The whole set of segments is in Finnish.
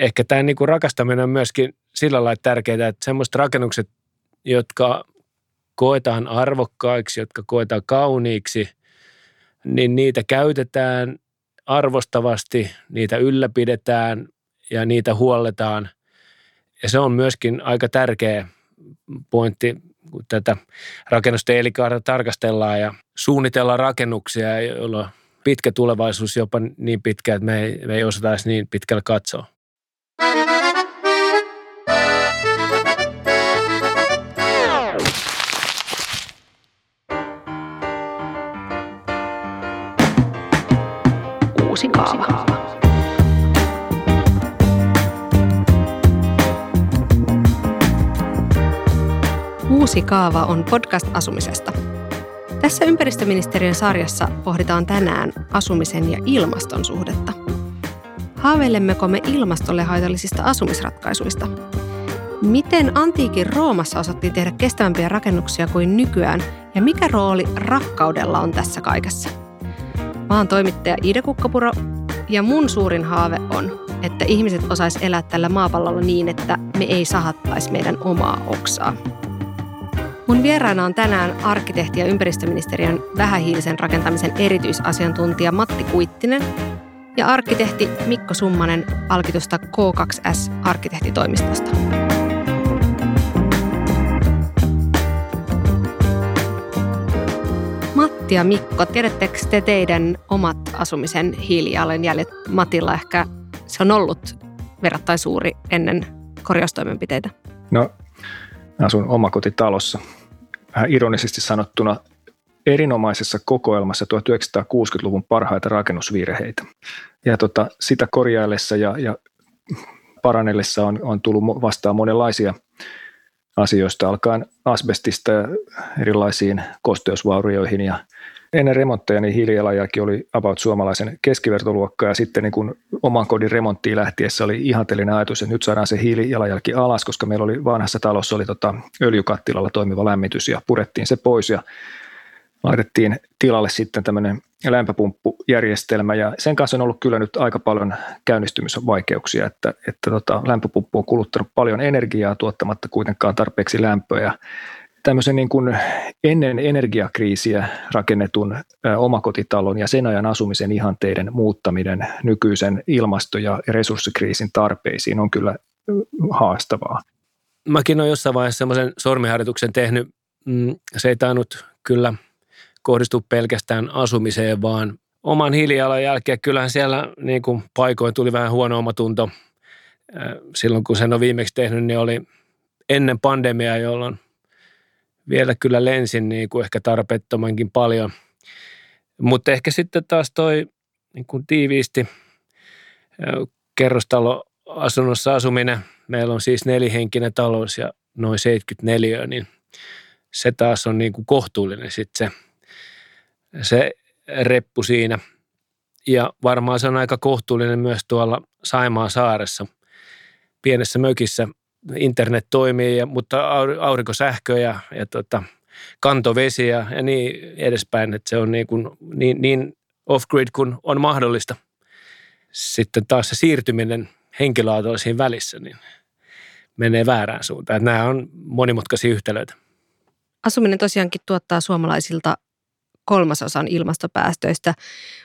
ehkä tämä niin kuin rakastaminen on myöskin sillä lailla tärkeää, että semmoiset rakennukset, jotka koetaan arvokkaiksi, jotka koetaan kauniiksi, niin niitä käytetään arvostavasti, niitä ylläpidetään ja niitä huolletaan. Ja se on myöskin aika tärkeä pointti, kun tätä rakennusten elinkaarta tarkastellaan ja suunnitellaan rakennuksia, joilla pitkä tulevaisuus jopa niin pitkä, että me ei, me ei osata edes niin pitkälle katsoa. Uusi kaava. Uusi kaava on podcast asumisesta. Tässä ympäristöministeriön sarjassa pohditaan tänään asumisen ja ilmaston suhdetta. Haaveilemmeko me ilmastolle haitallisista asumisratkaisuista? Miten antiikin Roomassa osattiin tehdä kestävämpiä rakennuksia kuin nykyään ja mikä rooli rakkaudella on tässä kaikessa? Mä oon toimittaja Iida Kukkapuro ja mun suurin haave on, että ihmiset osais elää tällä maapallolla niin, että me ei sahattaisi meidän omaa oksaa. Mun vieraana on tänään arkkitehti ja ympäristöministeriön vähähiilisen rakentamisen erityisasiantuntija Matti Kuittinen ja arkkitehti Mikko Summanen alkitusta K2S arkkitehtitoimistosta. Matti ja Mikko, tiedättekö te teidän omat asumisen hiilijalanjäljet? Matilla ehkä se on ollut verrattain suuri ennen korjaustoimenpiteitä. No, asun omakotitalossa. Vähän ironisesti sanottuna erinomaisessa kokoelmassa 1960-luvun parhaita rakennusvirheitä. Ja tota, sitä korjaillessa ja, ja parannellessa on, on tullut vastaan monenlaisia asioista, alkaen asbestista ja erilaisiin kosteusvaurioihin ja ennen remontteja niin hiilijalanjälki oli about suomalaisen keskivertoluokka ja sitten niin kun oman kodin remonttiin lähtiessä oli ihanteellinen ajatus, että nyt saadaan se hiilijalanjälki alas, koska meillä oli vanhassa talossa oli tota öljykattilalla toimiva lämmitys ja purettiin se pois ja laitettiin tilalle sitten tämmöinen lämpöpumppujärjestelmä ja sen kanssa on ollut kyllä nyt aika paljon käynnistymisvaikeuksia, että, että tota, lämpöpumppu on kuluttanut paljon energiaa tuottamatta kuitenkaan tarpeeksi lämpöä ja tämmöisen niin kuin ennen energiakriisiä rakennetun omakotitalon ja sen ajan asumisen ihanteiden muuttaminen nykyisen ilmasto- ja resurssikriisin tarpeisiin on kyllä haastavaa. Mäkin olen jossain vaiheessa semmoisen sormiharjoituksen tehnyt. Mm, se ei tainnut kyllä kohdistu pelkästään asumiseen, vaan oman hiilijalanjälkeen. Kyllähän siellä niin kuin paikoin tuli vähän huono omatunto. Silloin kun sen on viimeksi tehnyt, niin oli ennen pandemiaa, jolloin – vielä kyllä lensin niin kuin ehkä tarpeettomankin paljon. Mutta ehkä sitten taas toi niin kuin tiiviisti kerrostaloasunnossa asuminen, meillä on siis nelihenkinen talous ja noin 74, niin se taas on niin kuin kohtuullinen sitten se, se reppu siinä. Ja varmaan se on aika kohtuullinen myös tuolla Saimaan saaressa, pienessä mökissä – internet toimii, mutta aurinkosähkö ja, ja tota, kantovesi ja, ja niin edespäin, että se on niin, kuin, niin, niin off-grid kuin on mahdollista. Sitten taas se siirtyminen henkilöautoilla siinä välissä, niin menee väärään suuntaan. Että nämä on monimutkaisia yhtälöitä. Asuminen tosiaankin tuottaa suomalaisilta kolmasosan ilmastopäästöistä,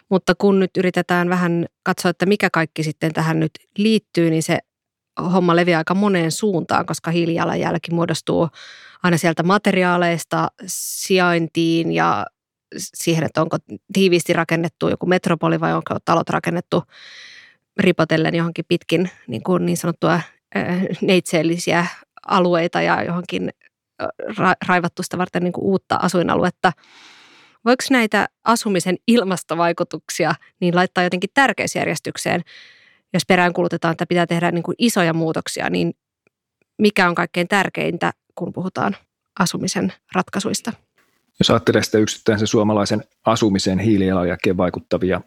mutta kun nyt yritetään vähän katsoa, että mikä kaikki sitten tähän nyt liittyy, niin se homma leviää aika moneen suuntaan, koska hiilijalanjälki muodostuu aina sieltä materiaaleista sijaintiin ja siihen, että onko tiiviisti rakennettu joku metropoli vai onko talot rakennettu ripotellen johonkin pitkin niin, kuin niin sanottua neitseellisiä alueita ja johonkin ra- raivattu sitä varten niin kuin uutta asuinaluetta. Voiko näitä asumisen ilmastovaikutuksia niin laittaa jotenkin tärkeysjärjestykseen? Jos peräänkulutetaan, että pitää tehdä niin kuin isoja muutoksia, niin mikä on kaikkein tärkeintä, kun puhutaan asumisen ratkaisuista? Jos ajattelee sitä yksittäisen suomalaisen asumisen hiilijalanjälkeen vaikuttavia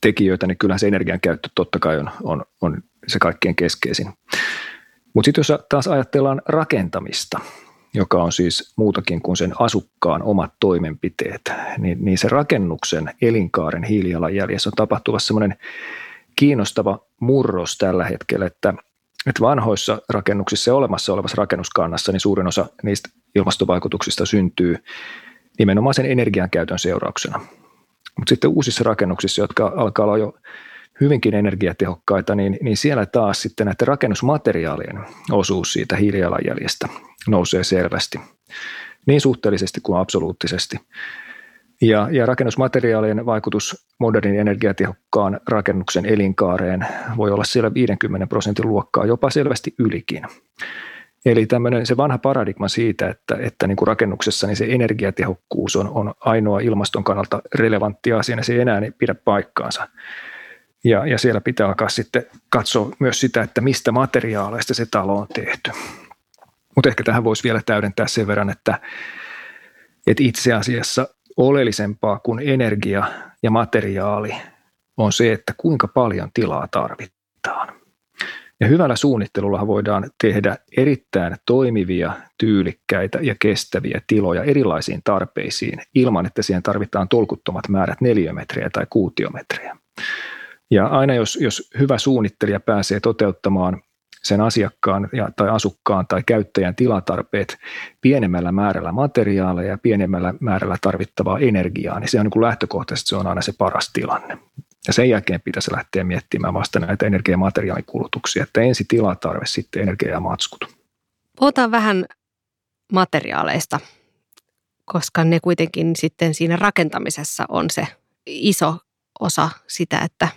tekijöitä, niin kyllähän se energian käyttö totta kai on, on, on se kaikkein keskeisin. Mutta sitten jos taas ajatellaan rakentamista, joka on siis muutakin kuin sen asukkaan omat toimenpiteet, niin, niin se rakennuksen elinkaaren hiilijalanjäljessä on tapahtuvassa semmoinen kiinnostava murros tällä hetkellä, että, että vanhoissa rakennuksissa ja olemassa olevassa rakennuskannassa niin suurin osa niistä ilmastovaikutuksista syntyy nimenomaan sen energiankäytön seurauksena. Mutta sitten uusissa rakennuksissa, jotka alkaa olla jo hyvinkin energiatehokkaita, niin, niin siellä taas sitten näiden rakennusmateriaalien osuus siitä hiilijalanjäljestä nousee selvästi, niin suhteellisesti kuin absoluuttisesti. Ja, ja rakennusmateriaalien vaikutus modernin energiatehokkaan rakennuksen elinkaareen voi olla siellä 50 prosentin luokkaa, jopa selvästi ylikin. Eli tämmöinen se vanha paradigma siitä, että, että niin kuin rakennuksessa niin se energiatehokkuus on, on ainoa ilmaston kannalta relevantti asia, niin se ei enää pidä paikkaansa. Ja, ja siellä pitää alkaa sitten katsoa myös sitä, että mistä materiaaleista se talo on tehty. Mutta ehkä tähän voisi vielä täydentää sen verran, että, että itse asiassa oleellisempaa kuin energia ja materiaali on se, että kuinka paljon tilaa tarvitaan. Ja hyvällä suunnittelulla voidaan tehdä erittäin toimivia, tyylikkäitä ja kestäviä tiloja erilaisiin tarpeisiin ilman, että siihen tarvitaan tolkuttomat määrät neliömetriä tai kuutiometriä. Ja aina jos, jos hyvä suunnittelija pääsee toteuttamaan sen asiakkaan ja, tai asukkaan tai käyttäjän tilatarpeet pienemmällä määrällä materiaaleja ja pienemmällä määrällä tarvittavaa energiaa, niin se on niin kuin lähtökohtaisesti se on aina se paras tilanne. Ja sen jälkeen pitäisi lähteä miettimään vasta näitä energia- ja materiaalikulutuksia, että ensi tilatarve, sitten energia ja matskut. Puhutaan vähän materiaaleista, koska ne kuitenkin sitten siinä rakentamisessa on se iso osa sitä, että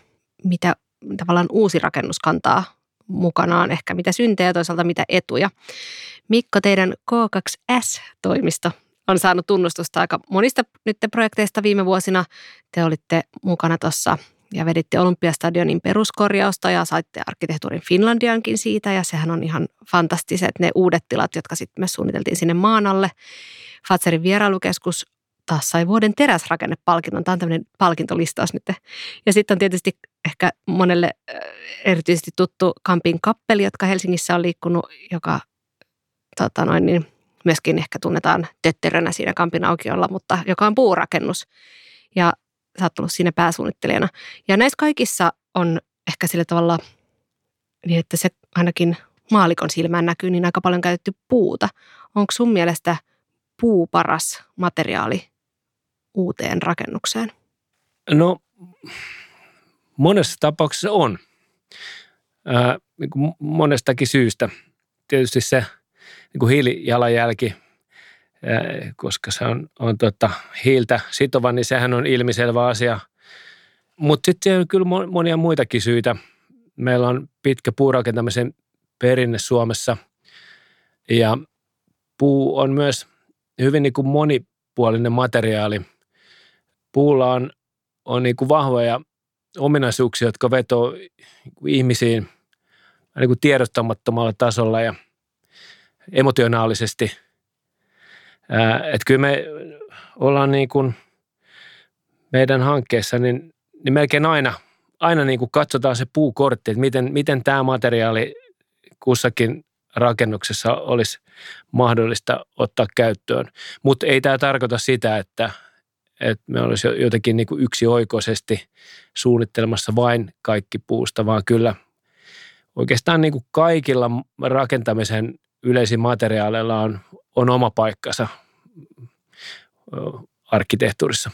mitä tavallaan uusi rakennus kantaa mukanaan, ehkä mitä syntejä ja toisaalta mitä etuja. Mikko, teidän K2S-toimisto on saanut tunnustusta aika monista nyt projekteista viime vuosina. Te olitte mukana tuossa ja veditte Olympiastadionin peruskorjausta ja saitte arkkitehtuurin Finlandiankin siitä ja sehän on ihan fantastiset ne uudet tilat, jotka sitten me suunniteltiin sinne maan alle. Fatserin vierailukeskus taas sai vuoden teräsrakennepalkinnon. Tämä on tämmöinen palkintolistaus nyt. Ja sitten on tietysti ehkä monelle erityisesti tuttu Kampin kappeli, jotka Helsingissä on liikkunut, joka tota noin, niin myöskin ehkä tunnetaan tötterönä siinä Kampin aukiolla, mutta joka on puurakennus. Ja sä oot ollut siinä pääsuunnittelijana. Ja näissä kaikissa on ehkä sillä tavalla niin, että se ainakin maalikon silmään näkyy, niin aika paljon käytetty puuta. Onko sun mielestä puu paras materiaali uuteen rakennukseen? No monessa tapauksessa on. Ää, niin kuin monestakin syystä. Tietysti se niin kuin hiilijalanjälki, ää, koska se on, on tota, hiiltä sitova, niin sehän on ilmiselvä asia. Mutta sitten on kyllä monia muitakin syitä. Meillä on pitkä puurakentamisen perinne Suomessa ja puu on myös hyvin niin kuin monipuolinen materiaali. Puulla on, on niin kuin vahvoja ominaisuuksia, jotka vetoo ihmisiin niin kuin tiedottamattomalla tasolla ja emotionaalisesti. Että kyllä me ollaan niin kuin meidän hankkeessa, niin, niin melkein aina, aina niin kuin katsotaan se puukortti, että miten, miten tämä materiaali kussakin rakennuksessa olisi mahdollista ottaa käyttöön. Mutta ei tämä tarkoita sitä, että, että me olisi jotenkin niin kuin yksioikoisesti suunnittelemassa vain kaikki puusta, vaan kyllä oikeastaan niin kuin kaikilla rakentamisen yleisin materiaaleilla on, on oma paikkansa arkkitehtuurissa.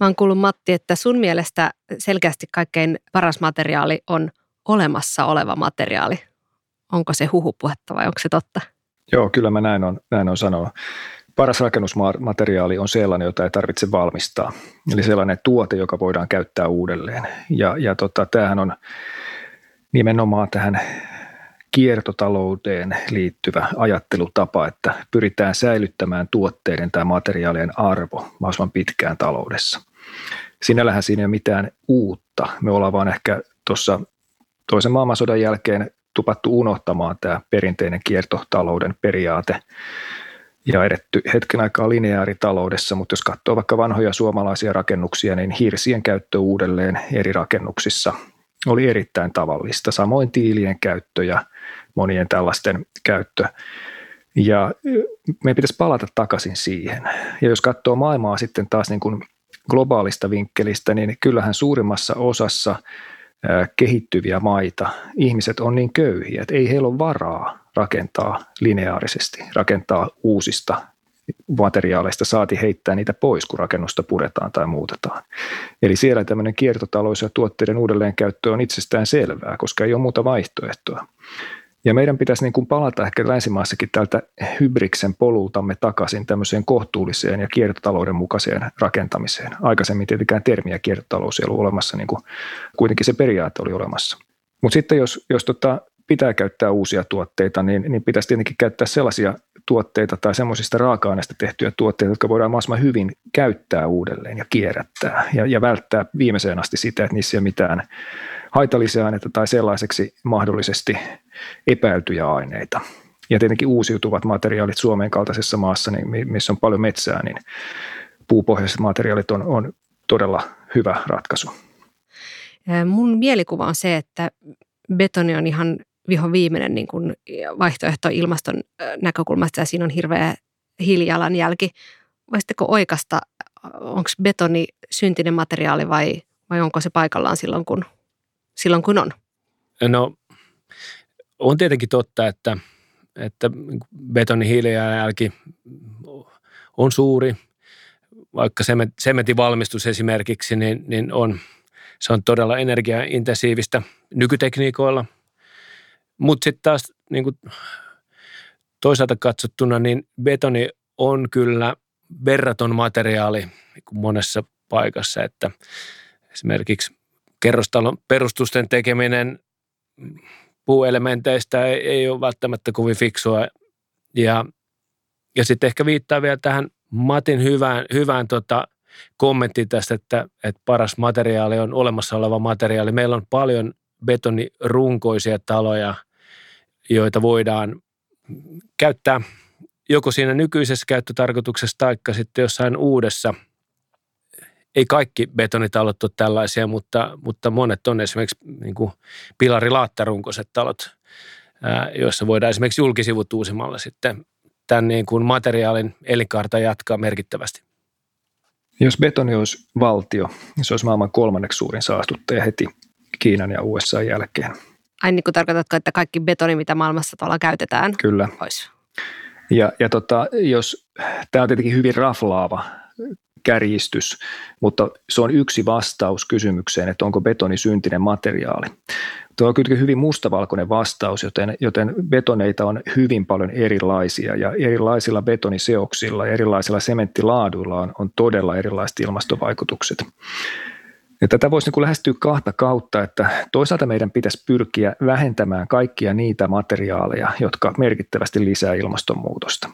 Mä oon kuullut Matti, että sun mielestä selkeästi kaikkein paras materiaali on olemassa oleva materiaali. Onko se huhupuhetta vai onko se totta? Joo, kyllä mä näin on, näin on sanonut paras rakennusmateriaali on sellainen, jota ei tarvitse valmistaa. Eli sellainen tuote, joka voidaan käyttää uudelleen. Ja, ja tota, tämähän on nimenomaan tähän kiertotalouteen liittyvä ajattelutapa, että pyritään säilyttämään tuotteiden tai materiaalien arvo mahdollisimman pitkään taloudessa. Sinällähän siinä ei ole mitään uutta. Me ollaan vaan ehkä tuossa toisen maailmansodan jälkeen tupattu unohtamaan tämä perinteinen kiertotalouden periaate ja edetty hetken aikaa lineaaritaloudessa, mutta jos katsoo vaikka vanhoja suomalaisia rakennuksia, niin hirsien käyttö uudelleen eri rakennuksissa oli erittäin tavallista. Samoin tiilien käyttö ja monien tällaisten käyttö. Ja meidän pitäisi palata takaisin siihen. Ja jos katsoo maailmaa sitten taas niin kuin globaalista vinkkelistä, niin kyllähän suurimmassa osassa kehittyviä maita, ihmiset on niin köyhiä, että ei heillä ole varaa rakentaa lineaarisesti, rakentaa uusista materiaaleista saati heittää niitä pois, kun rakennusta puretaan tai muutetaan. Eli siellä tämmöinen kiertotalous ja tuotteiden uudelleenkäyttö on itsestään selvää, koska ei ole muuta vaihtoehtoa. Ja meidän pitäisi niin kuin palata ehkä länsimaassakin tältä hybriksen polultamme takaisin tämmöiseen kohtuulliseen ja kiertotalouden mukaiseen rakentamiseen. Aikaisemmin tietenkään termiä kiertotalous ei ollut olemassa, niin kuin kuitenkin se periaate oli olemassa. Mutta sitten jos, jos tota, pitää käyttää uusia tuotteita, niin, niin pitäisi tietenkin käyttää sellaisia tuotteita tai semmoisista raaka-aineista tehtyjä tuotteita, jotka voidaan mahdollisimman hyvin käyttää uudelleen ja kierrättää ja, ja välttää viimeiseen asti sitä, että niissä ei ole mitään haitallisia aineita tai sellaiseksi mahdollisesti epäiltyjä aineita. Ja tietenkin uusiutuvat materiaalit Suomen kaltaisessa maassa, niin missä on paljon metsää, niin puupohjaiset materiaalit on, on todella hyvä ratkaisu. Mun mielikuva on se, että betoni on ihan viho viimeinen niin kuin vaihtoehto ilmaston näkökulmasta ja siinä on hirveä hiilijalanjälki. Voisitteko oikasta, onko betoni syntinen materiaali vai, vai onko se paikallaan silloin kun, silloin kun on? No on tietenkin totta, että, että betonin hiilijalanjälki on suuri, vaikka sementin valmistus esimerkiksi, niin, niin on, se on todella energiaintensiivistä nykytekniikoilla – mutta sitten taas niin kuin toisaalta katsottuna, niin betoni on kyllä verraton materiaali niin kuin monessa paikassa, että esimerkiksi kerrostalon perustusten tekeminen puuelementeistä ei, ei ole välttämättä kovin fiksua. Ja, ja sitten ehkä viittaa vielä tähän Matin hyvään, hyvään tota, kommenttiin tästä, että, että paras materiaali on olemassa oleva materiaali. Meillä on paljon betonirunkoisia taloja – joita voidaan käyttää joko siinä nykyisessä käyttötarkoituksessa tai sitten jossain uudessa. Ei kaikki betonitalot ole tällaisia, mutta, mutta monet on esimerkiksi niin kuin pilarilaattarunkoiset talot, joissa voidaan esimerkiksi julkisivut uusimalla sitten tämän niin kuin materiaalin elinkaarta jatkaa merkittävästi. Jos betoni olisi valtio, niin se olisi maailman kolmanneksi suurin saastuttaja heti Kiinan ja USA jälkeen. Ai niin kuin tarkoitatko, että kaikki betoni, mitä maailmassa tuolla käytetään, Kyllä. Pois. Ja, ja tota, jos, tämä on tietenkin hyvin raflaava kärjistys, mutta se on yksi vastaus kysymykseen, että onko betoni syntinen materiaali. Tuo on kuitenkin hyvin mustavalkoinen vastaus, joten, joten betoneita on hyvin paljon erilaisia ja erilaisilla betoniseoksilla ja erilaisilla sementtilaaduilla on, on todella erilaiset ilmastovaikutukset. Ja tätä voisi niin lähestyä kahta kautta, että toisaalta meidän pitäisi pyrkiä vähentämään kaikkia niitä materiaaleja, jotka merkittävästi lisää ilmastonmuutosta.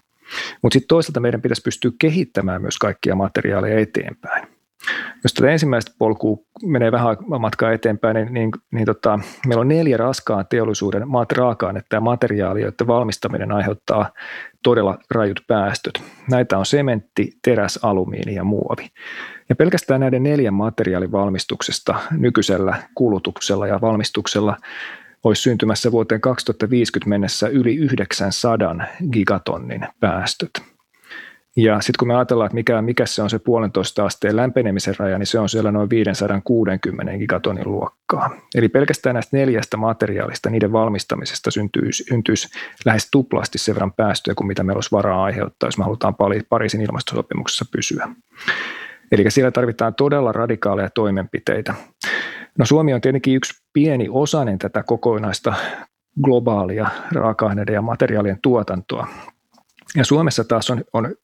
Mutta sitten toisaalta meidän pitäisi pystyä kehittämään myös kaikkia materiaaleja eteenpäin. Jos tätä ensimmäistä polkua menee vähän matkaa eteenpäin, niin, niin, niin tota, meillä on neljä raskaan teollisuuden maat raaka-ainetta ja materiaalia, joiden valmistaminen aiheuttaa todella rajut päästöt. Näitä on sementti, teräs, alumiini ja muovi. Ja pelkästään näiden neljän materiaalin valmistuksesta nykyisellä kulutuksella ja valmistuksella olisi syntymässä vuoteen 2050 mennessä yli 900 gigatonnin päästöt. Ja sitten kun me ajatellaan, että mikä, mikä se on se puolentoista asteen lämpenemisen raja, niin se on siellä noin 560 gigatonnin luokkaa. Eli pelkästään näistä neljästä materiaalista, niiden valmistamisesta syntyisi, syntyisi lähes tuplasti sen verran päästöjä kuin mitä meillä olisi varaa aiheuttaa, jos me halutaan Pariisin ilmastosopimuksessa pysyä. Eli siellä tarvitaan todella radikaaleja toimenpiteitä. No Suomi on tietenkin yksi pieni osainen tätä kokonaista globaalia raaka-aineiden ja materiaalien tuotantoa. Ja Suomessa taas on, on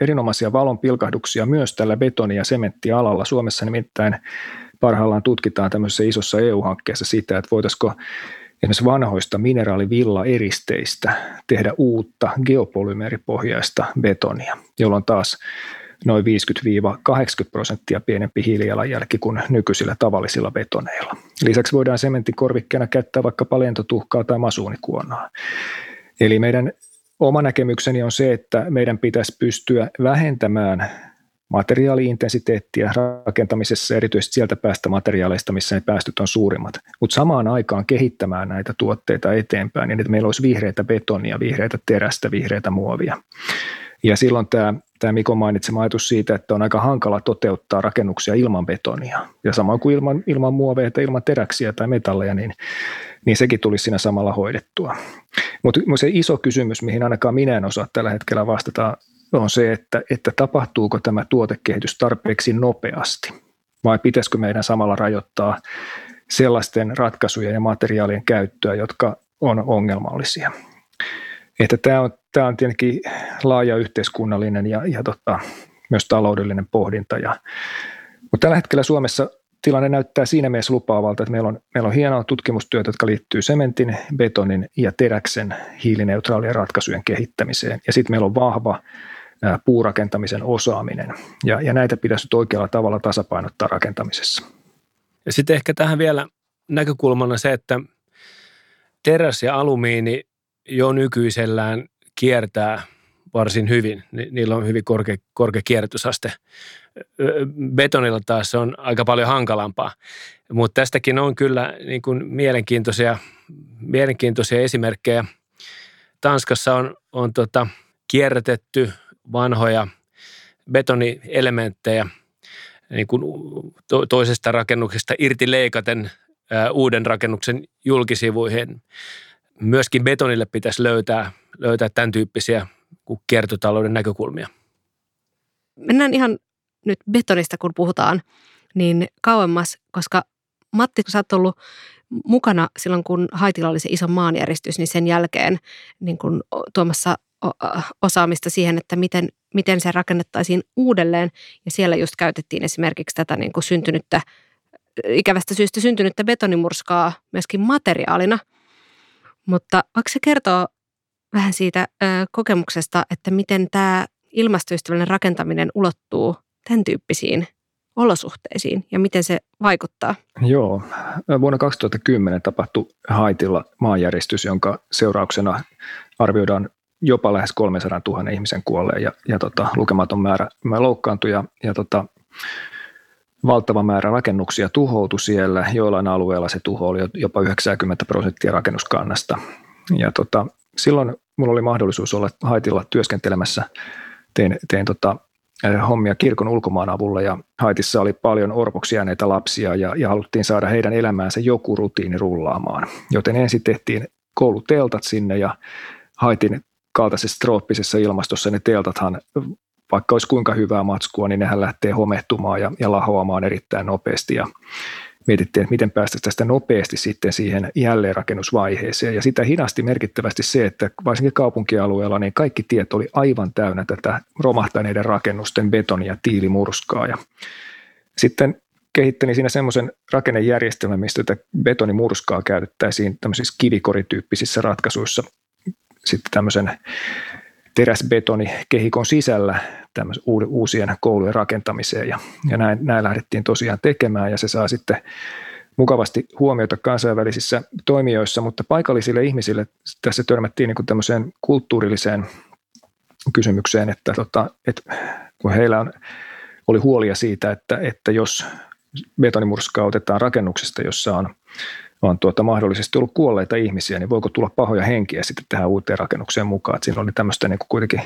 erinomaisia valon pilkahduksia myös tällä betoni- ja sementtialalla. Suomessa nimittäin parhaillaan tutkitaan tämmöisessä isossa EU-hankkeessa sitä, että voitaisiko esimerkiksi vanhoista mineraalivilla-eristeistä tehdä uutta geopolymeeripohjaista betonia, jolloin taas noin 50-80 prosenttia pienempi hiilijalanjälki kuin nykyisillä tavallisilla betoneilla. Lisäksi voidaan sementin korvikkeena käyttää vaikka palentotuhkaa tai masuunikuonaa. Eli meidän oma näkemykseni on se, että meidän pitäisi pystyä vähentämään materiaaliintensiteettiä rakentamisessa, erityisesti sieltä päästä materiaaleista, missä ne päästöt on suurimmat, mutta samaan aikaan kehittämään näitä tuotteita eteenpäin, niin että meillä olisi vihreitä betonia, vihreitä terästä, vihreitä muovia. Ja silloin tämä, tämä Mikon mainitsema ajatus siitä, että on aika hankala toteuttaa rakennuksia ilman betonia. Ja samoin kuin ilman, ilman muoveja ilman teräksiä tai metalleja, niin, niin sekin tulisi siinä samalla hoidettua. Mutta se iso kysymys, mihin ainakaan minä en osaa tällä hetkellä vastata, on se, että, että tapahtuuko tämä tuotekehitys tarpeeksi nopeasti vai pitäisikö meidän samalla rajoittaa sellaisten ratkaisujen ja materiaalien käyttöä, jotka on ongelmallisia. Että tämä on, tämä on tietenkin laaja yhteiskunnallinen ja, ja tota, myös taloudellinen pohdinta. Ja, mutta tällä hetkellä Suomessa tilanne näyttää siinä mielessä lupaavalta, että meillä on, meillä on hienoa tutkimustyötä, jotka liittyy sementin, betonin ja teräksen hiilineutraalien ratkaisujen kehittämiseen. Ja sitten meillä on vahva puurakentamisen osaaminen. Ja, ja näitä pitäisi nyt oikealla tavalla tasapainottaa rakentamisessa. Ja sitten ehkä tähän vielä näkökulmana se, että teräs ja alumiini jo nykyisellään kiertää varsin hyvin. Niillä on hyvin korkea, korkea kierrätysaste. Betonilla taas se on aika paljon hankalampaa. Mutta tästäkin on kyllä niin kuin mielenkiintoisia, mielenkiintoisia esimerkkejä. Tanskassa on, on tota, kierrätetty vanhoja betonielementtejä niin kuin toisesta rakennuksesta irti leikaten uuden rakennuksen julkisivuihin. Myöskin betonille pitäisi löytää, löytää tämän tyyppisiä kiertotalouden näkökulmia. Mennään ihan nyt betonista, kun puhutaan, niin kauemmas, koska Matti, kun sä oot ollut mukana silloin, kun Haitilla oli se iso maanjäristys, niin sen jälkeen niin kun tuomassa osaamista siihen, että miten, miten se rakennettaisiin uudelleen. Ja siellä just käytettiin esimerkiksi tätä niin kuin syntynyttä, ikävästä syystä syntynyttä betonimurskaa myöskin materiaalina. Mutta voiko se kertoa vähän siitä ö, kokemuksesta, että miten tämä ilmastoystävällinen rakentaminen ulottuu tämän tyyppisiin olosuhteisiin ja miten se vaikuttaa? Joo. Vuonna 2010 tapahtui Haitilla maanjäristys, jonka seurauksena arvioidaan jopa lähes 300 000 ihmisen kuolleen ja, ja tota, lukematon määrä, loukkaantui ja, ja tota, valtava määrä rakennuksia tuhoutui siellä. Joillain alueilla se tuho oli jopa 90 prosenttia rakennuskannasta. Ja tota, silloin minulla oli mahdollisuus olla Haitilla työskentelemässä. Tein, tein tota, äh, hommia kirkon ulkomaan avulla ja Haitissa oli paljon orpoksi jääneitä lapsia ja, ja haluttiin saada heidän elämäänsä joku rutiini rullaamaan. Joten ensin tehtiin kouluteltat sinne ja Haitin kaltaisessa trooppisessa ilmastossa ne teltathan, vaikka olisi kuinka hyvää matskua, niin nehän lähtee homehtumaan ja, ja lahoamaan erittäin nopeasti. Ja mietittiin, että miten päästä tästä nopeasti sitten siihen jälleenrakennusvaiheeseen. Ja sitä hidasti merkittävästi se, että varsinkin kaupunkialueella niin kaikki tiet oli aivan täynnä tätä romahtaneiden rakennusten betonia ja tiilimurskaa. Ja sitten kehittäni siinä semmoisen rakennejärjestelmän, mistä tätä betonimurskaa käytettäisiin tämmöisissä kivikorityyppisissä ratkaisuissa sitten tämmöisen teräsbetonikehikon sisällä uusien koulujen rakentamiseen ja, ja näin, näin lähdettiin tosiaan tekemään ja se saa sitten mukavasti huomiota kansainvälisissä toimijoissa, mutta paikallisille ihmisille tässä törmättiin niin tämmöiseen kulttuurilliseen kysymykseen, että, tota, että kun heillä on, oli huolia siitä, että, että jos betonimurskaa otetaan rakennuksesta, jossa on on tuota, mahdollisesti ollut kuolleita ihmisiä, niin voiko tulla pahoja henkiä sitten tähän uuteen rakennukseen mukaan. Että siinä oli tämmöistä niin kuin kuitenkin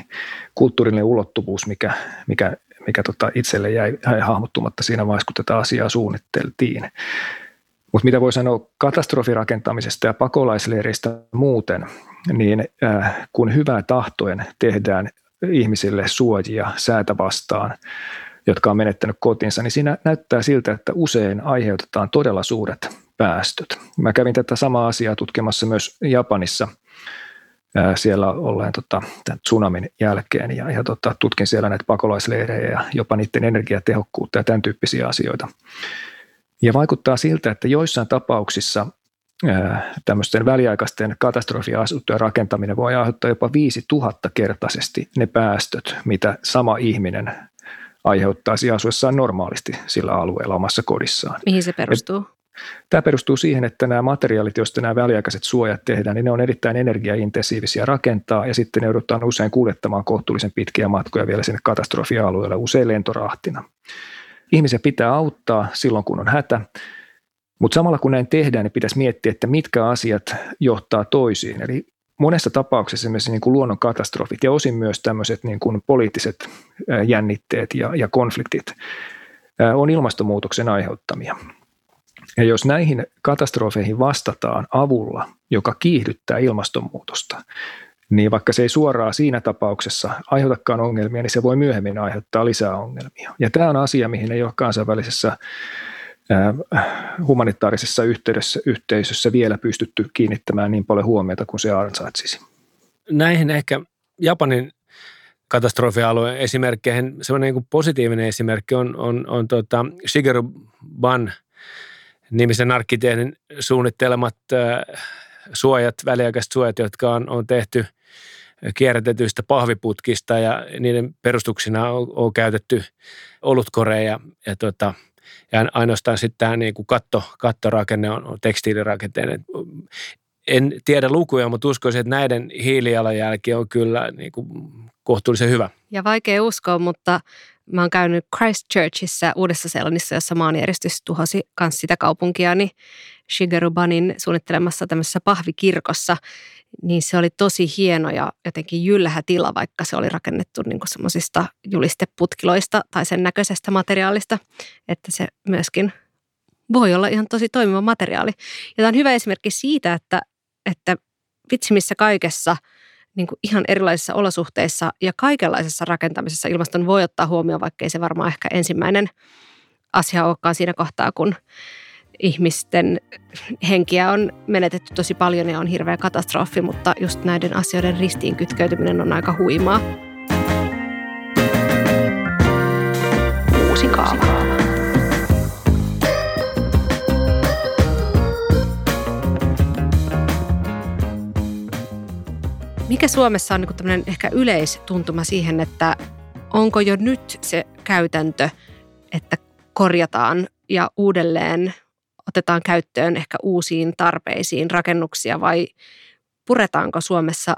kulttuurinen ulottuvuus, mikä, mikä, mikä tota itselle jäi hahmottumatta siinä vaiheessa, kun tätä asiaa suunnitteltiin. Mutta mitä voi sanoa katastrofirakentamisesta ja pakolaisleiristä muuten, niin äh, kun hyvää tahtoen tehdään ihmisille suojia säätä vastaan, jotka on menettänyt kotinsa, niin siinä näyttää siltä, että usein aiheutetaan todella suuret päästöt. Mä kävin tätä samaa asiaa tutkimassa myös Japanissa siellä olleen tota, tämän tsunamin jälkeen ja, ja tota, tutkin siellä näitä pakolaisleirejä ja jopa niiden energiatehokkuutta ja tämän tyyppisiä asioita. Ja vaikuttaa siltä, että joissain tapauksissa tämmöisten väliaikaisten katastrofiasuntojen rakentaminen voi aiheuttaa jopa 5000 kertaisesti ne päästöt, mitä sama ihminen aiheuttaisi asuessaan normaalisti sillä alueella omassa kodissaan. Mihin se perustuu? Et Tämä perustuu siihen, että nämä materiaalit, joista nämä väliaikaiset suojat tehdään, niin ne on erittäin energiaintensiivisiä rakentaa ja sitten ne joudutaan usein kuljettamaan kohtuullisen pitkiä matkoja vielä sinne katastrofialueelle, usein lentorahtina. Ihmisiä pitää auttaa silloin, kun on hätä, mutta samalla kun näin tehdään, niin pitäisi miettiä, että mitkä asiat johtaa toisiin. Eli monessa tapauksessa esimerkiksi niin kuin luonnonkatastrofit ja osin myös tämmöiset niin kuin poliittiset jännitteet ja, ja konfliktit on ilmastonmuutoksen aiheuttamia. Ja jos näihin katastrofeihin vastataan avulla, joka kiihdyttää ilmastonmuutosta, niin vaikka se ei suoraan siinä tapauksessa aiheuttakaan ongelmia, niin se voi myöhemmin aiheuttaa lisää ongelmia. Ja tämä on asia, mihin ei ole kansainvälisessä humanitaarisessa yhteydessä, yhteisössä vielä pystytty kiinnittämään niin paljon huomiota kuin se ansaitsisi. Näihin ehkä Japanin katastrofialueen esimerkkeihin semmoinen niin positiivinen esimerkki on, on, on tota Shigeru Ban nimisen arkkitehdin suunnittelemat suojat, väliaikaiset suojat, jotka on, on tehty kierrätetyistä pahviputkista ja niiden perustuksina on, on käytetty olutkoreja ja tota, ja ainoastaan sitten tämä niin kuin katto, kattorakenne on, on tekstiilirakenteinen. En tiedä lukuja, mutta uskoisin, että näiden hiilijalanjälki on kyllä niin kuin kohtuullisen hyvä. Ja vaikea uskoa, mutta mä oon käynyt Christchurchissa Uudessa-Seelannissa, jossa maanjäristys tuhosi myös sitä kaupunkia, niin Shigeru Banin suunnittelemassa tämmöisessä pahvikirkossa, niin se oli tosi hieno ja jotenkin jyllähä tila, vaikka se oli rakennettu niin semmoisista julisteputkiloista tai sen näköisestä materiaalista, että se myöskin voi olla ihan tosi toimiva materiaali. Ja tämä on hyvä esimerkki siitä, että, että vitsi missä kaikessa niin kuin ihan erilaisissa olosuhteissa ja kaikenlaisessa rakentamisessa ilmaston voi ottaa huomioon, vaikkei se varmaan ehkä ensimmäinen asia olekaan siinä kohtaa, kun ihmisten henkiä on menetetty tosi paljon ja on hirveä katastrofi, mutta just näiden asioiden ristiin kytkeytyminen on aika huimaa. Uusi kaava. Mikä Suomessa on niin tämmöinen ehkä yleistuntuma siihen, että onko jo nyt se käytäntö, että korjataan ja uudelleen otetaan käyttöön ehkä uusiin tarpeisiin rakennuksia vai puretaanko Suomessa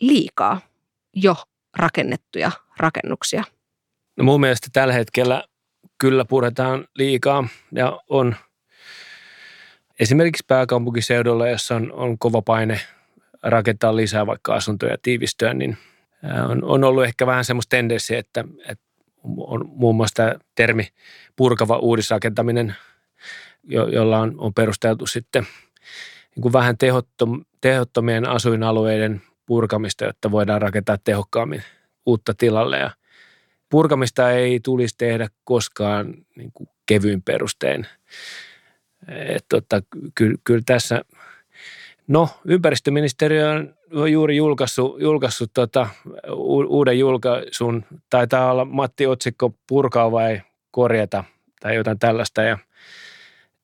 liikaa jo rakennettuja rakennuksia? No mun mielestä tällä hetkellä kyllä puretaan liikaa ja on esimerkiksi pääkaupunkiseudulla, jossa on, on kova paine rakentaa lisää vaikka asuntoja tiivistöä, niin on, on ollut ehkä vähän semmoista tendenssiä, että, että on muun muassa tämä termi purkava uudisrakentaminen – jo, jolla on, on perusteltu sitten niin kuin vähän tehottom, tehottomien asuinalueiden purkamista, jotta voidaan rakentaa tehokkaammin uutta tilalle. Ja purkamista ei tulisi tehdä koskaan niin kuin kevyin perustein. Et tota, kyllä, kyllä tässä, no ympäristöministeriö on juuri julkaissut, julkaissut tota, uuden julkaisun, taitaa olla Matti Otsikko purkaa vai korjata tai jotain tällaista. Ja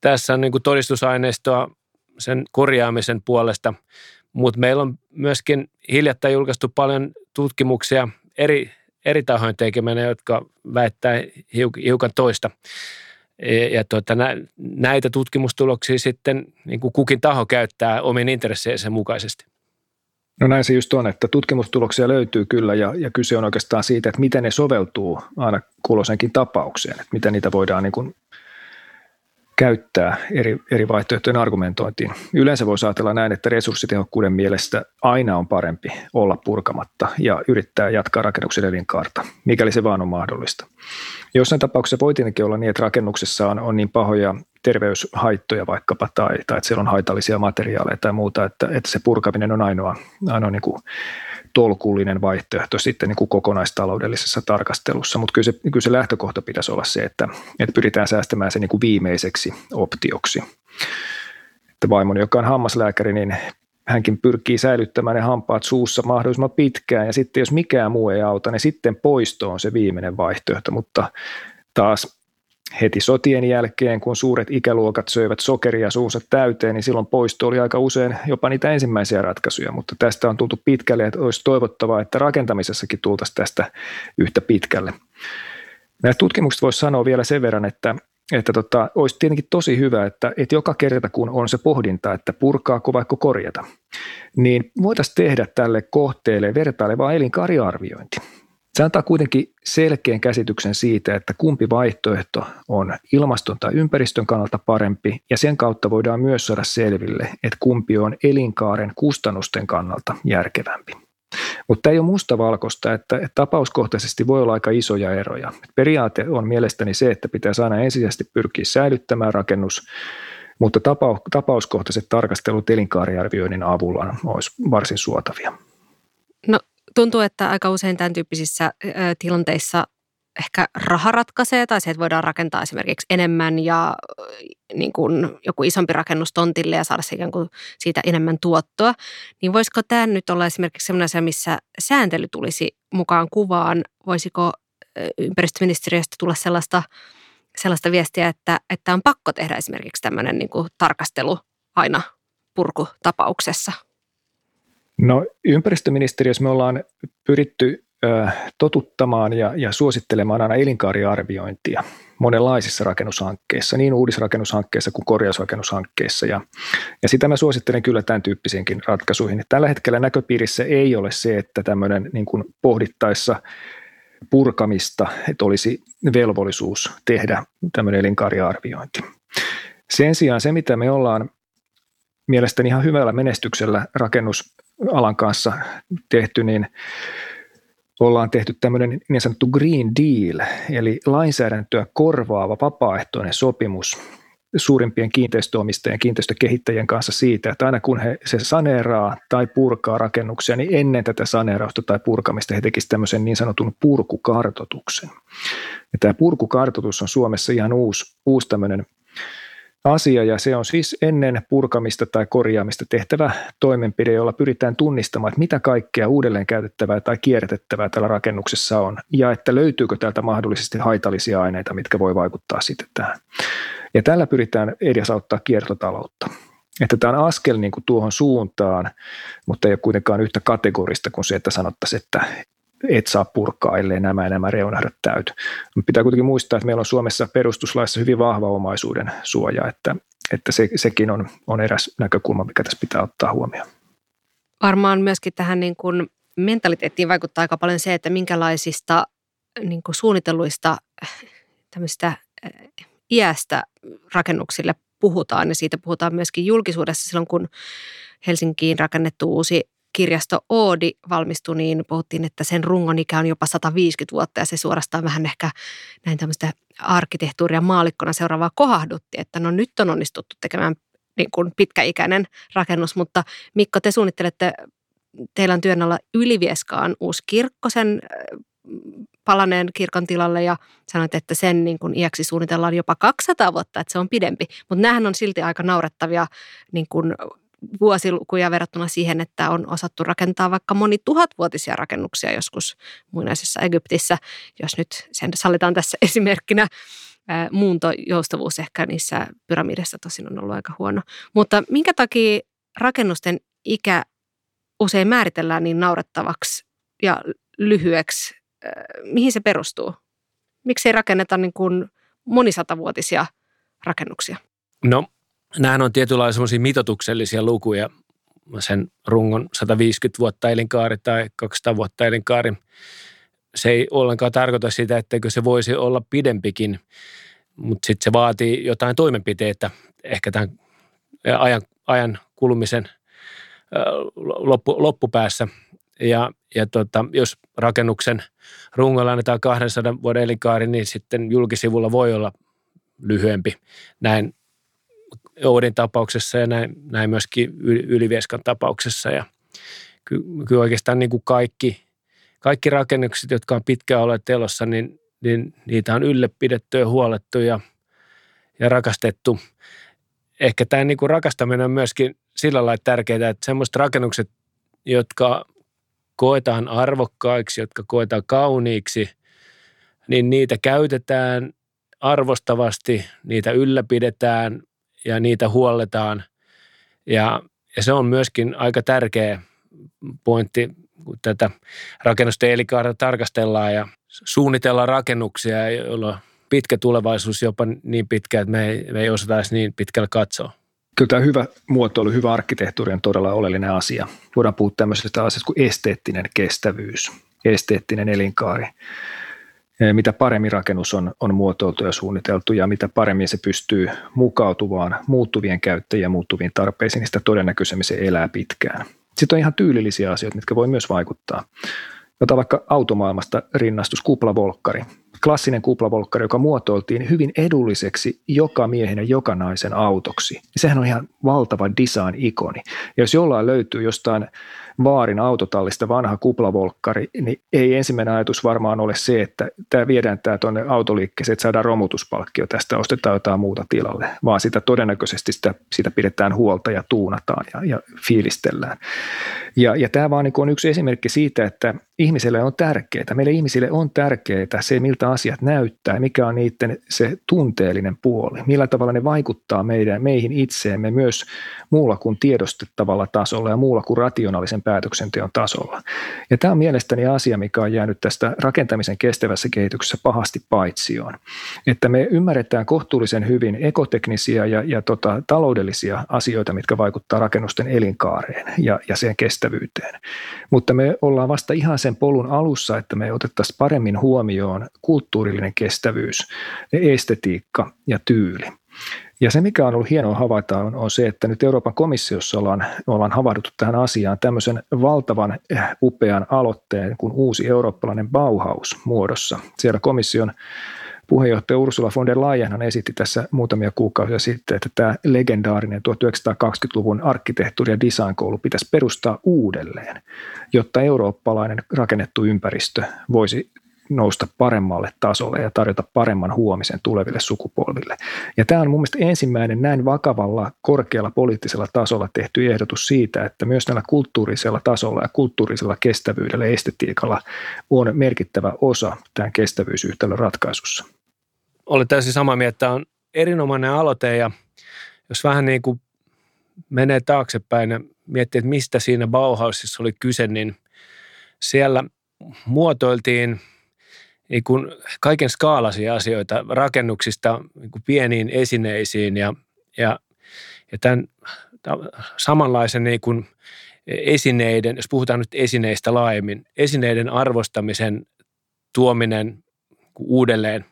tässä on niin kuin todistusaineistoa sen korjaamisen puolesta, mutta meillä on myöskin hiljattain julkaistu paljon tutkimuksia eri, eri tahojen tekemänä, jotka väittää hiukan toista. Ja, ja tuota, näitä tutkimustuloksia sitten niin kuin kukin taho käyttää omien intresseinsä mukaisesti. No näin se just on, että tutkimustuloksia löytyy kyllä ja, ja kyse on oikeastaan siitä, että miten ne soveltuu aina kulosenkin tapaukseen, että miten niitä voidaan niin kuin käyttää eri, eri vaihtoehtojen argumentointiin. Yleensä voi ajatella näin, että resurssitehokkuuden mielestä aina on parempi olla purkamatta ja yrittää jatkaa rakennuksen elinkaarta, mikäli se vaan on mahdollista. Jossain tapauksessa voi tietenkin olla niin, että rakennuksessa on, on niin pahoja terveyshaittoja vaikkapa tai, tai että siellä on haitallisia materiaaleja tai muuta, että, että se purkaminen on ainoa, ainoa niin kuin tolkullinen vaihtoehto sitten niin kuin kokonaistaloudellisessa tarkastelussa, mutta kyllä se, kyllä se lähtökohta pitäisi olla se, että, että pyritään säästämään se niin kuin viimeiseksi optioksi. Että vaimoni, joka on hammaslääkäri, niin hänkin pyrkii säilyttämään ne hampaat suussa mahdollisimman pitkään ja sitten jos mikään muu ei auta, niin sitten poisto on se viimeinen vaihtoehto, mutta taas heti sotien jälkeen, kun suuret ikäluokat söivät sokeria suunsa täyteen, niin silloin poisto oli aika usein jopa niitä ensimmäisiä ratkaisuja, mutta tästä on tultu pitkälle, että olisi toivottavaa, että rakentamisessakin tultaisiin tästä yhtä pitkälle. Näistä tutkimuksista voisi sanoa vielä sen verran, että, että tota, olisi tietenkin tosi hyvä, että, että joka kerta kun on se pohdinta, että purkaako vaikka korjata, niin voitaisiin tehdä tälle kohteelle vertaileva elinkaariarviointi Se antaa kuitenkin selkeän käsityksen siitä, että kumpi vaihtoehto on ilmaston tai ympäristön kannalta parempi, ja sen kautta voidaan myös saada selville, että kumpi on elinkaaren kustannusten kannalta järkevämpi. Mutta ei ole mustavalkoista, että tapauskohtaisesti voi olla aika isoja eroja. Periaate on mielestäni se, että pitää aina ensisijaisesti pyrkiä säilyttämään rakennus, mutta tapauskohtaiset tarkastelut elinkaariarvioinnin avulla olisi varsin suotavia. Tuntuu, että aika usein tämän tyyppisissä tilanteissa ehkä raha ratkaisee tai se, että voidaan rakentaa esimerkiksi enemmän ja niin kuin joku isompi rakennus tontille ja saada ikään kuin siitä enemmän tuottoa, niin voisiko tämä nyt olla esimerkiksi sellainen asia, missä sääntely tulisi mukaan kuvaan? Voisiko ympäristöministeriöstä tulla sellaista, sellaista viestiä, että, että on pakko tehdä esimerkiksi tämmöinen niin kuin tarkastelu aina purkutapauksessa? No ympäristöministeriössä me ollaan pyritty totuttamaan ja, ja suosittelemaan aina elinkaariarviointia monenlaisissa rakennushankkeissa, niin uudisrakennushankkeissa kuin korjausrakennushankkeissa. Ja, ja sitä mä suosittelen kyllä tämän tyyppisiinkin ratkaisuihin. Tällä hetkellä näköpiirissä ei ole se, että tämmöinen niin kuin pohdittaessa purkamista, että olisi velvollisuus tehdä tämmöinen elinkaariarviointi. Sen sijaan se, mitä me ollaan mielestäni ihan hyvällä menestyksellä rakennusalan kanssa tehty, niin ollaan tehty tämmöinen niin sanottu Green Deal, eli lainsäädäntöä korvaava vapaaehtoinen sopimus suurimpien kiinteistöomistajien kiinteistökehittäjien kanssa siitä, että aina kun he se saneeraa tai purkaa rakennuksia, niin ennen tätä saneerausta tai purkamista he tekisivät tämmöisen niin sanotun purkukartotuksen. Ja tämä purkukartoitus on Suomessa ihan uusi, uusi tämmöinen asia ja se on siis ennen purkamista tai korjaamista tehtävä toimenpide, jolla pyritään tunnistamaan, että mitä kaikkea uudelleen käytettävää tai kierrätettävää tällä rakennuksessa on ja että löytyykö täältä mahdollisesti haitallisia aineita, mitkä voi vaikuttaa sitten tähän. Ja tällä pyritään edesauttaa kiertotaloutta. Että tämä on askel niin kuin tuohon suuntaan, mutta ei ole kuitenkaan yhtä kategorista kuin se, että sanottaisiin, että et saa purkaa, ellei nämä nämä reunahdot täyty. Pitää kuitenkin muistaa, että meillä on Suomessa perustuslaissa hyvin vahva omaisuuden suoja, että, että se, sekin on, on eräs näkökulma, mikä tässä pitää ottaa huomioon. Varmaan myöskin tähän niin kuin mentaliteettiin vaikuttaa aika paljon se, että minkälaisista niin kuin suunnitelluista tämmöistä eh, iästä rakennuksille puhutaan ja siitä puhutaan myöskin julkisuudessa silloin, kun Helsinkiin rakennettu uusi kirjasto Oodi valmistui, niin puhuttiin, että sen rungon ikä on jopa 150 vuotta ja se suorastaan vähän ehkä näin tämmöistä arkkitehtuuria maalikkona seuraavaa kohahdutti, että no nyt on onnistuttu tekemään niin kuin pitkäikäinen rakennus, mutta Mikko, te suunnittelette, teillä on työn alla Ylivieskaan uusi kirkko sen palaneen kirkon tilalle ja sanoit, että sen niin kuin iäksi suunnitellaan jopa 200 vuotta, että se on pidempi. Mutta nämähän on silti aika naurettavia niin kuin vuosilukuja verrattuna siihen, että on osattu rakentaa vaikka moni tuhatvuotisia rakennuksia joskus muinaisessa Egyptissä, jos nyt sen sallitaan tässä esimerkkinä. Muuntojoustavuus ehkä niissä pyramideissa tosin on ollut aika huono. Mutta minkä takia rakennusten ikä usein määritellään niin naurettavaksi ja lyhyeksi? Mihin se perustuu? Miksi ei rakenneta niin kuin monisatavuotisia rakennuksia? No Nämähän on tietynlaisia semmoisia mitotuksellisia lukuja, sen rungon 150 vuotta elinkaari tai 200 vuotta elinkaari. Se ei ollenkaan tarkoita sitä, etteikö se voisi olla pidempikin, mutta sitten se vaatii jotain toimenpiteitä ehkä tämän ajan, ajan kulumisen loppu, loppupäässä. Ja, ja tota, jos rakennuksen rungolla annetaan 200 vuoden elinkaari, niin sitten julkisivulla voi olla lyhyempi. Näin Oudin tapauksessa ja näin, näin myöskin Ylivieskan tapauksessa. Ja kyllä, kyllä oikeastaan niin kuin kaikki, kaikki rakennukset, jotka on pitkään olleet telossa, niin, niin niitä on ylläpidetty ja huolettu ja, ja rakastettu. Ehkä tämä niin kuin rakastaminen on myöskin sillä lailla tärkeää, että semmoiset rakennukset, jotka koetaan arvokkaiksi, jotka koetaan kauniiksi, niin niitä käytetään arvostavasti, niitä ylläpidetään ja niitä huolletaan. Ja, ja se on myöskin aika tärkeä pointti, kun tätä rakennusten tarkastellaan ja suunnitellaan rakennuksia, joilla pitkä tulevaisuus jopa niin pitkä, että me ei, me ei osata edes niin pitkälle katsoa. Kyllä tämä hyvä muotoilu, hyvä arkkitehtuuri on todella oleellinen asia. Voidaan puhua tämmöisestä asiasta kuin esteettinen kestävyys. esteettinen elinkaari. Mitä paremmin rakennus on, on muotoiltu ja suunniteltu ja mitä paremmin se pystyy mukautuvaan muuttuvien käyttäjien ja muuttuviin tarpeisiin, niin sitä todennäköisemmin se elää pitkään. Sitten on ihan tyylillisiä asioita, mitkä voi myös vaikuttaa. Jota vaikka automaailmasta rinnastus kuplavolkkari. Klassinen kuplavolkkari, joka muotoiltiin hyvin edulliseksi joka miehen ja joka naisen autoksi. Sehän on ihan valtava design-ikoni. Ja jos jollain löytyy jostain Vaarin autotallista vanha kuplavolkkari, niin ei ensimmäinen ajatus varmaan ole se, että tämä viedään tämä tuonne autoliikkeeseen, että saadaan romutuspalkkio tästä, ostetaan jotain muuta tilalle, vaan sitä todennäköisesti sitä, sitä pidetään huolta ja tuunataan ja, ja fiilistellään. Ja, ja tämä vaan niin on yksi esimerkki siitä, että ihmiselle on tärkeää, meille ihmisille on tärkeää se, miltä asiat näyttää, mikä on niiden se tunteellinen puoli, millä tavalla ne vaikuttaa meidän, meihin itseemme myös muulla kuin tiedostettavalla tasolla ja muulla kuin rationaalisen päätöksenteon tasolla. Ja tämä on mielestäni asia, mikä on jäänyt tästä rakentamisen kestävässä kehityksessä pahasti paitsioon. Että me ymmärretään kohtuullisen hyvin ekoteknisiä ja, ja tota, taloudellisia asioita, mitkä vaikuttaa rakennusten elinkaareen ja, ja sen kestävyyteen. Mutta me ollaan vasta ihan sen polun alussa, että me otettaisiin paremmin huomioon kulttuurillinen kestävyys, estetiikka ja tyyli. Ja se, mikä on ollut hienoa havaita, on, on se, että nyt Euroopan komissiossa ollaan, ollaan havahduttu tähän asiaan tämmöisen valtavan eh, upean aloitteen kuin uusi eurooppalainen Bauhaus muodossa. Siellä komission puheenjohtaja Ursula von der Leyenhan esitti tässä muutamia kuukausia sitten, että tämä legendaarinen 1920-luvun arkkitehtuuri- ja designkoulu pitäisi perustaa uudelleen, jotta eurooppalainen rakennettu ympäristö voisi nousta paremmalle tasolle ja tarjota paremman huomisen tuleville sukupolville. Ja tämä on mun mielestä ensimmäinen näin vakavalla, korkealla poliittisella tasolla tehty ehdotus siitä, että myös näillä kulttuurisella tasolla ja kulttuurisella kestävyydellä ja estetiikalla on merkittävä osa tämän kestävyysyhtälön ratkaisussa. Olen täysin samaa mieltä, että on erinomainen aloite ja jos vähän niin kuin menee taaksepäin ja miettii, että mistä siinä Bauhausissa oli kyse, niin siellä muotoiltiin – niin kuin kaiken skaalaisia asioita rakennuksista niin kuin pieniin esineisiin ja, ja, ja tämän samanlaisen niin kuin esineiden, jos puhutaan nyt esineistä laajemmin, esineiden arvostamisen tuominen uudelleen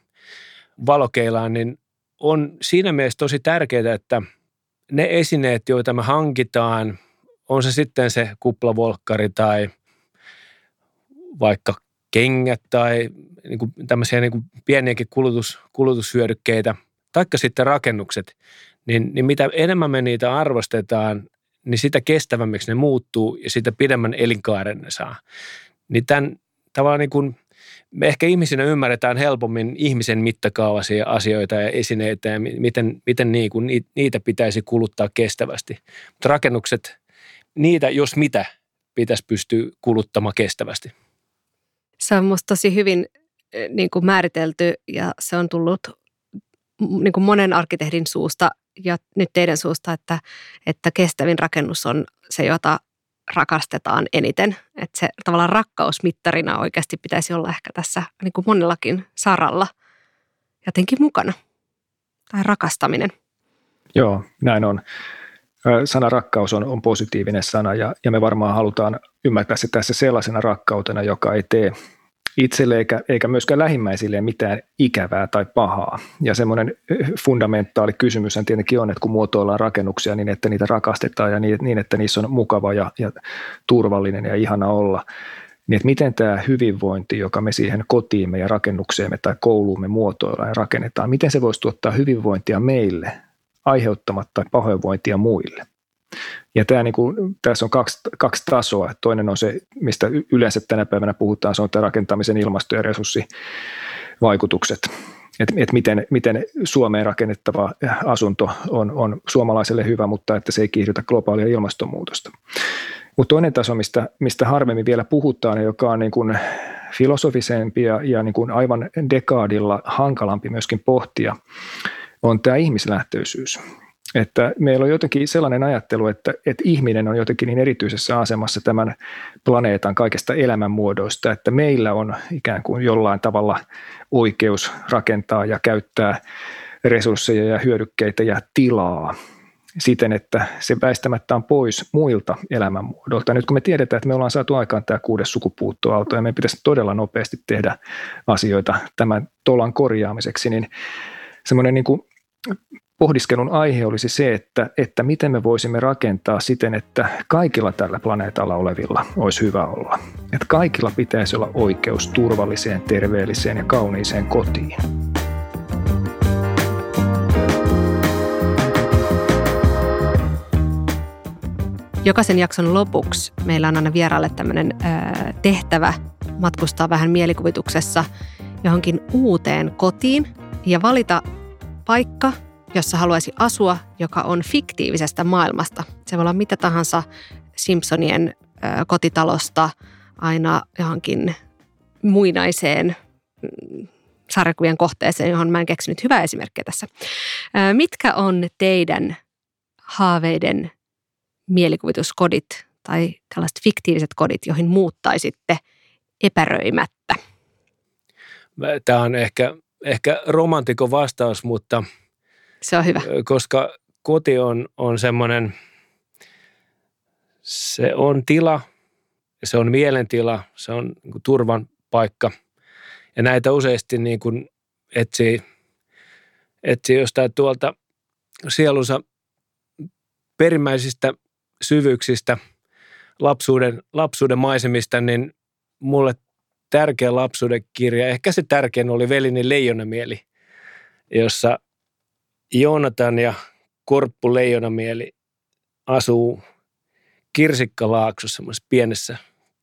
valokeilaan, niin on siinä mielessä tosi tärkeää, että ne esineet, joita me hankitaan, on se sitten se kuplavolkkari tai vaikka kengät tai niin kuin tämmöisiä niin kuin pieniäkin kulutus, kulutushyödykkeitä, taikka sitten rakennukset, niin, niin mitä enemmän me niitä arvostetaan, niin sitä kestävämmiksi ne muuttuu ja sitä pidemmän elinkaaren ne saa. Niin tämän tavallaan niin kuin, me ehkä ihmisinä ymmärretään helpommin ihmisen mittakaavaisia asioita ja esineitä ja miten, miten niin kuin niitä pitäisi kuluttaa kestävästi. Mutta rakennukset, niitä jos mitä, pitäisi pystyä kuluttamaan kestävästi. Se on musta tosi hyvin niin kuin määritelty ja se on tullut niin kuin monen arkkitehdin suusta ja nyt teidän suusta, että, että kestävin rakennus on se, jota rakastetaan eniten. Että se tavallaan rakkausmittarina oikeasti pitäisi olla ehkä tässä niin kuin monellakin saralla jotenkin mukana. Tai rakastaminen. Joo, näin on. Sana rakkaus on, on positiivinen sana ja, ja me varmaan halutaan ymmärtää se tässä sellaisena rakkautena, joka ei tee itselle eikä, eikä myöskään lähimmäisille mitään ikävää tai pahaa. Ja semmoinen fundamentaali kysymys tietenkin on, että kun muotoillaan rakennuksia niin, että niitä rakastetaan ja niin, niin että niissä on mukava ja, ja turvallinen ja ihana olla, niin että miten tämä hyvinvointi, joka me siihen kotiimme ja rakennukseemme tai kouluumme muotoillaan ja rakennetaan, miten se voisi tuottaa hyvinvointia meille aiheuttamatta pahoinvointia muille. Ja tämä niin kuin, tässä on kaksi, kaksi tasoa. Toinen on se, mistä yleensä tänä päivänä puhutaan, se on tämä rakentamisen ilmasto- ja resurssivaikutukset. Että et miten, miten Suomeen rakennettava asunto on, on suomalaiselle hyvä, mutta että se ei kiihdytä globaalia ilmastonmuutosta. Mutta toinen taso, mistä, mistä harvemmin vielä puhutaan, joka on niin kuin filosofisempi ja, ja niin kuin aivan dekaadilla hankalampi myöskin pohtia, on tämä ihmislähtöisyys. Että meillä on jotenkin sellainen ajattelu, että, että ihminen on jotenkin niin erityisessä asemassa tämän planeetan kaikesta elämänmuodoista, että meillä on ikään kuin jollain tavalla oikeus rakentaa ja käyttää resursseja ja hyödykkeitä ja tilaa siten, että se väistämättä on pois muilta elämänmuodolta. Nyt kun me tiedetään, että me ollaan saatu aikaan tämä kuudes sukupuuttoaalto ja me pitäisi todella nopeasti tehdä asioita tämän tolan korjaamiseksi, niin semmoinen niin kuin pohdiskelun aihe olisi se, että, että miten me voisimme rakentaa siten, että kaikilla tällä planeetalla olevilla olisi hyvä olla. Että kaikilla pitäisi olla oikeus turvalliseen, terveelliseen ja kauniiseen kotiin. Jokaisen jakson lopuksi meillä on aina vieraalle tämmöinen tehtävä matkustaa vähän mielikuvituksessa johonkin uuteen kotiin ja valita paikka, jossa haluaisi asua, joka on fiktiivisestä maailmasta. Se voi olla mitä tahansa Simpsonien kotitalosta aina johonkin muinaiseen mm, sarjakuvien kohteeseen, johon mä en keksinyt hyvää esimerkkiä tässä. Mitkä on teidän haaveiden mielikuvituskodit tai tällaiset fiktiiviset kodit, joihin muuttaisitte epäröimättä? Tämä on ehkä, ehkä romantikon vastaus, mutta se on hyvä. Koska koti on, on semmoinen, se on tila, se on mielentila, se on niin turvan paikka. Ja näitä useasti niin kuin etsii, etsii jostain tuolta sielunsa perimmäisistä syvyyksistä, lapsuuden, lapsuuden maisemista, niin mulle tärkeä lapsuuden kirja, ehkä se tärkein oli Velini Leijonamieli, jossa Joonatan ja Korppu Leijonamieli asuu Kirsikkalaaksossa, semmoisessa pienessä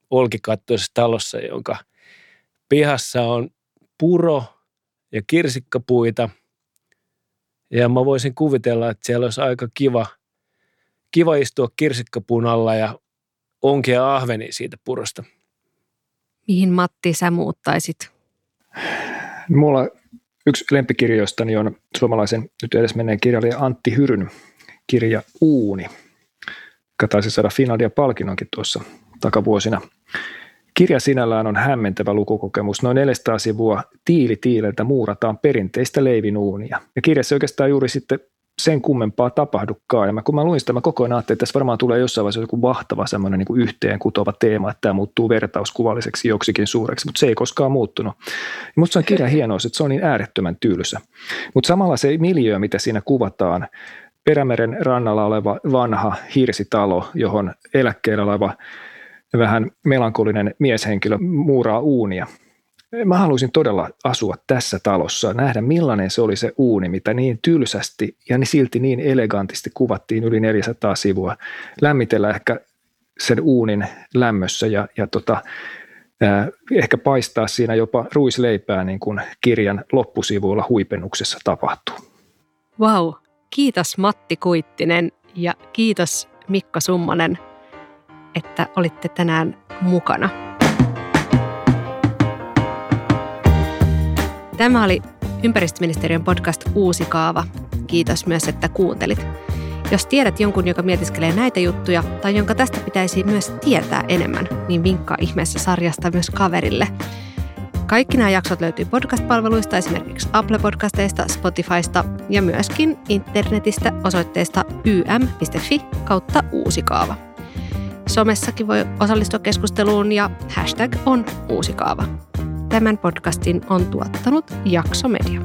olkikattoisessa talossa, jonka pihassa on puro ja kirsikkapuita. Ja mä voisin kuvitella, että siellä olisi aika kiva – kiva istua kirsikkapuun alla ja onkia ahveni siitä purosta. Mihin Matti sä muuttaisit? Mulla yksi lempikirjoistani on suomalaisen nyt edes menneen kirjailija Antti Hyryn kirja Uuni, joka taisi saada Finalia palkinnonkin tuossa takavuosina. Kirja sinällään on hämmentävä lukukokemus. Noin 400 sivua tiili tiileltä muurataan perinteistä leivinuunia. Ja kirjassa oikeastaan juuri sitten sen kummempaa tapahdukaan. Ja mä, kun mä luin sitä, mä koko ajan ajattelin, että tässä varmaan tulee jossain vaiheessa joku vahtava semmoinen niin yhteen kutova teema, että tämä muuttuu vertauskuvalliseksi joksikin suureksi, mutta se ei koskaan muuttunut. Mutta se on kirjan hienous, että se on niin äärettömän tylsä. Mutta samalla se miljö, mitä siinä kuvataan, Perämeren rannalla oleva vanha hirsitalo, johon eläkkeellä oleva vähän melankolinen mieshenkilö muuraa uunia – Mä haluaisin todella asua tässä talossa, nähdä millainen se oli se uuni, mitä niin tylsästi ja niin silti niin elegantisti kuvattiin yli 400 sivua. Lämmitellä ehkä sen uunin lämmössä ja, ja tota, äh, ehkä paistaa siinä jopa ruisleipää niin kuin kirjan loppusivuilla huipennuksessa tapahtuu. Wow, kiitos Matti Kuittinen ja kiitos Mikko Summanen, että olitte tänään mukana. Tämä oli ympäristöministeriön podcast Uusi kaava. Kiitos myös, että kuuntelit. Jos tiedät jonkun, joka mietiskelee näitä juttuja tai jonka tästä pitäisi myös tietää enemmän, niin vinkkaa ihmeessä sarjasta myös kaverille. Kaikki nämä jaksot löytyy podcast-palveluista, esimerkiksi Apple-podcasteista, Spotifysta ja myöskin internetistä osoitteesta ym.fi kautta uusi kaava. Somessakin voi osallistua keskusteluun ja hashtag on uusi kaava. Tämän podcastin on tuottanut Jakso Media.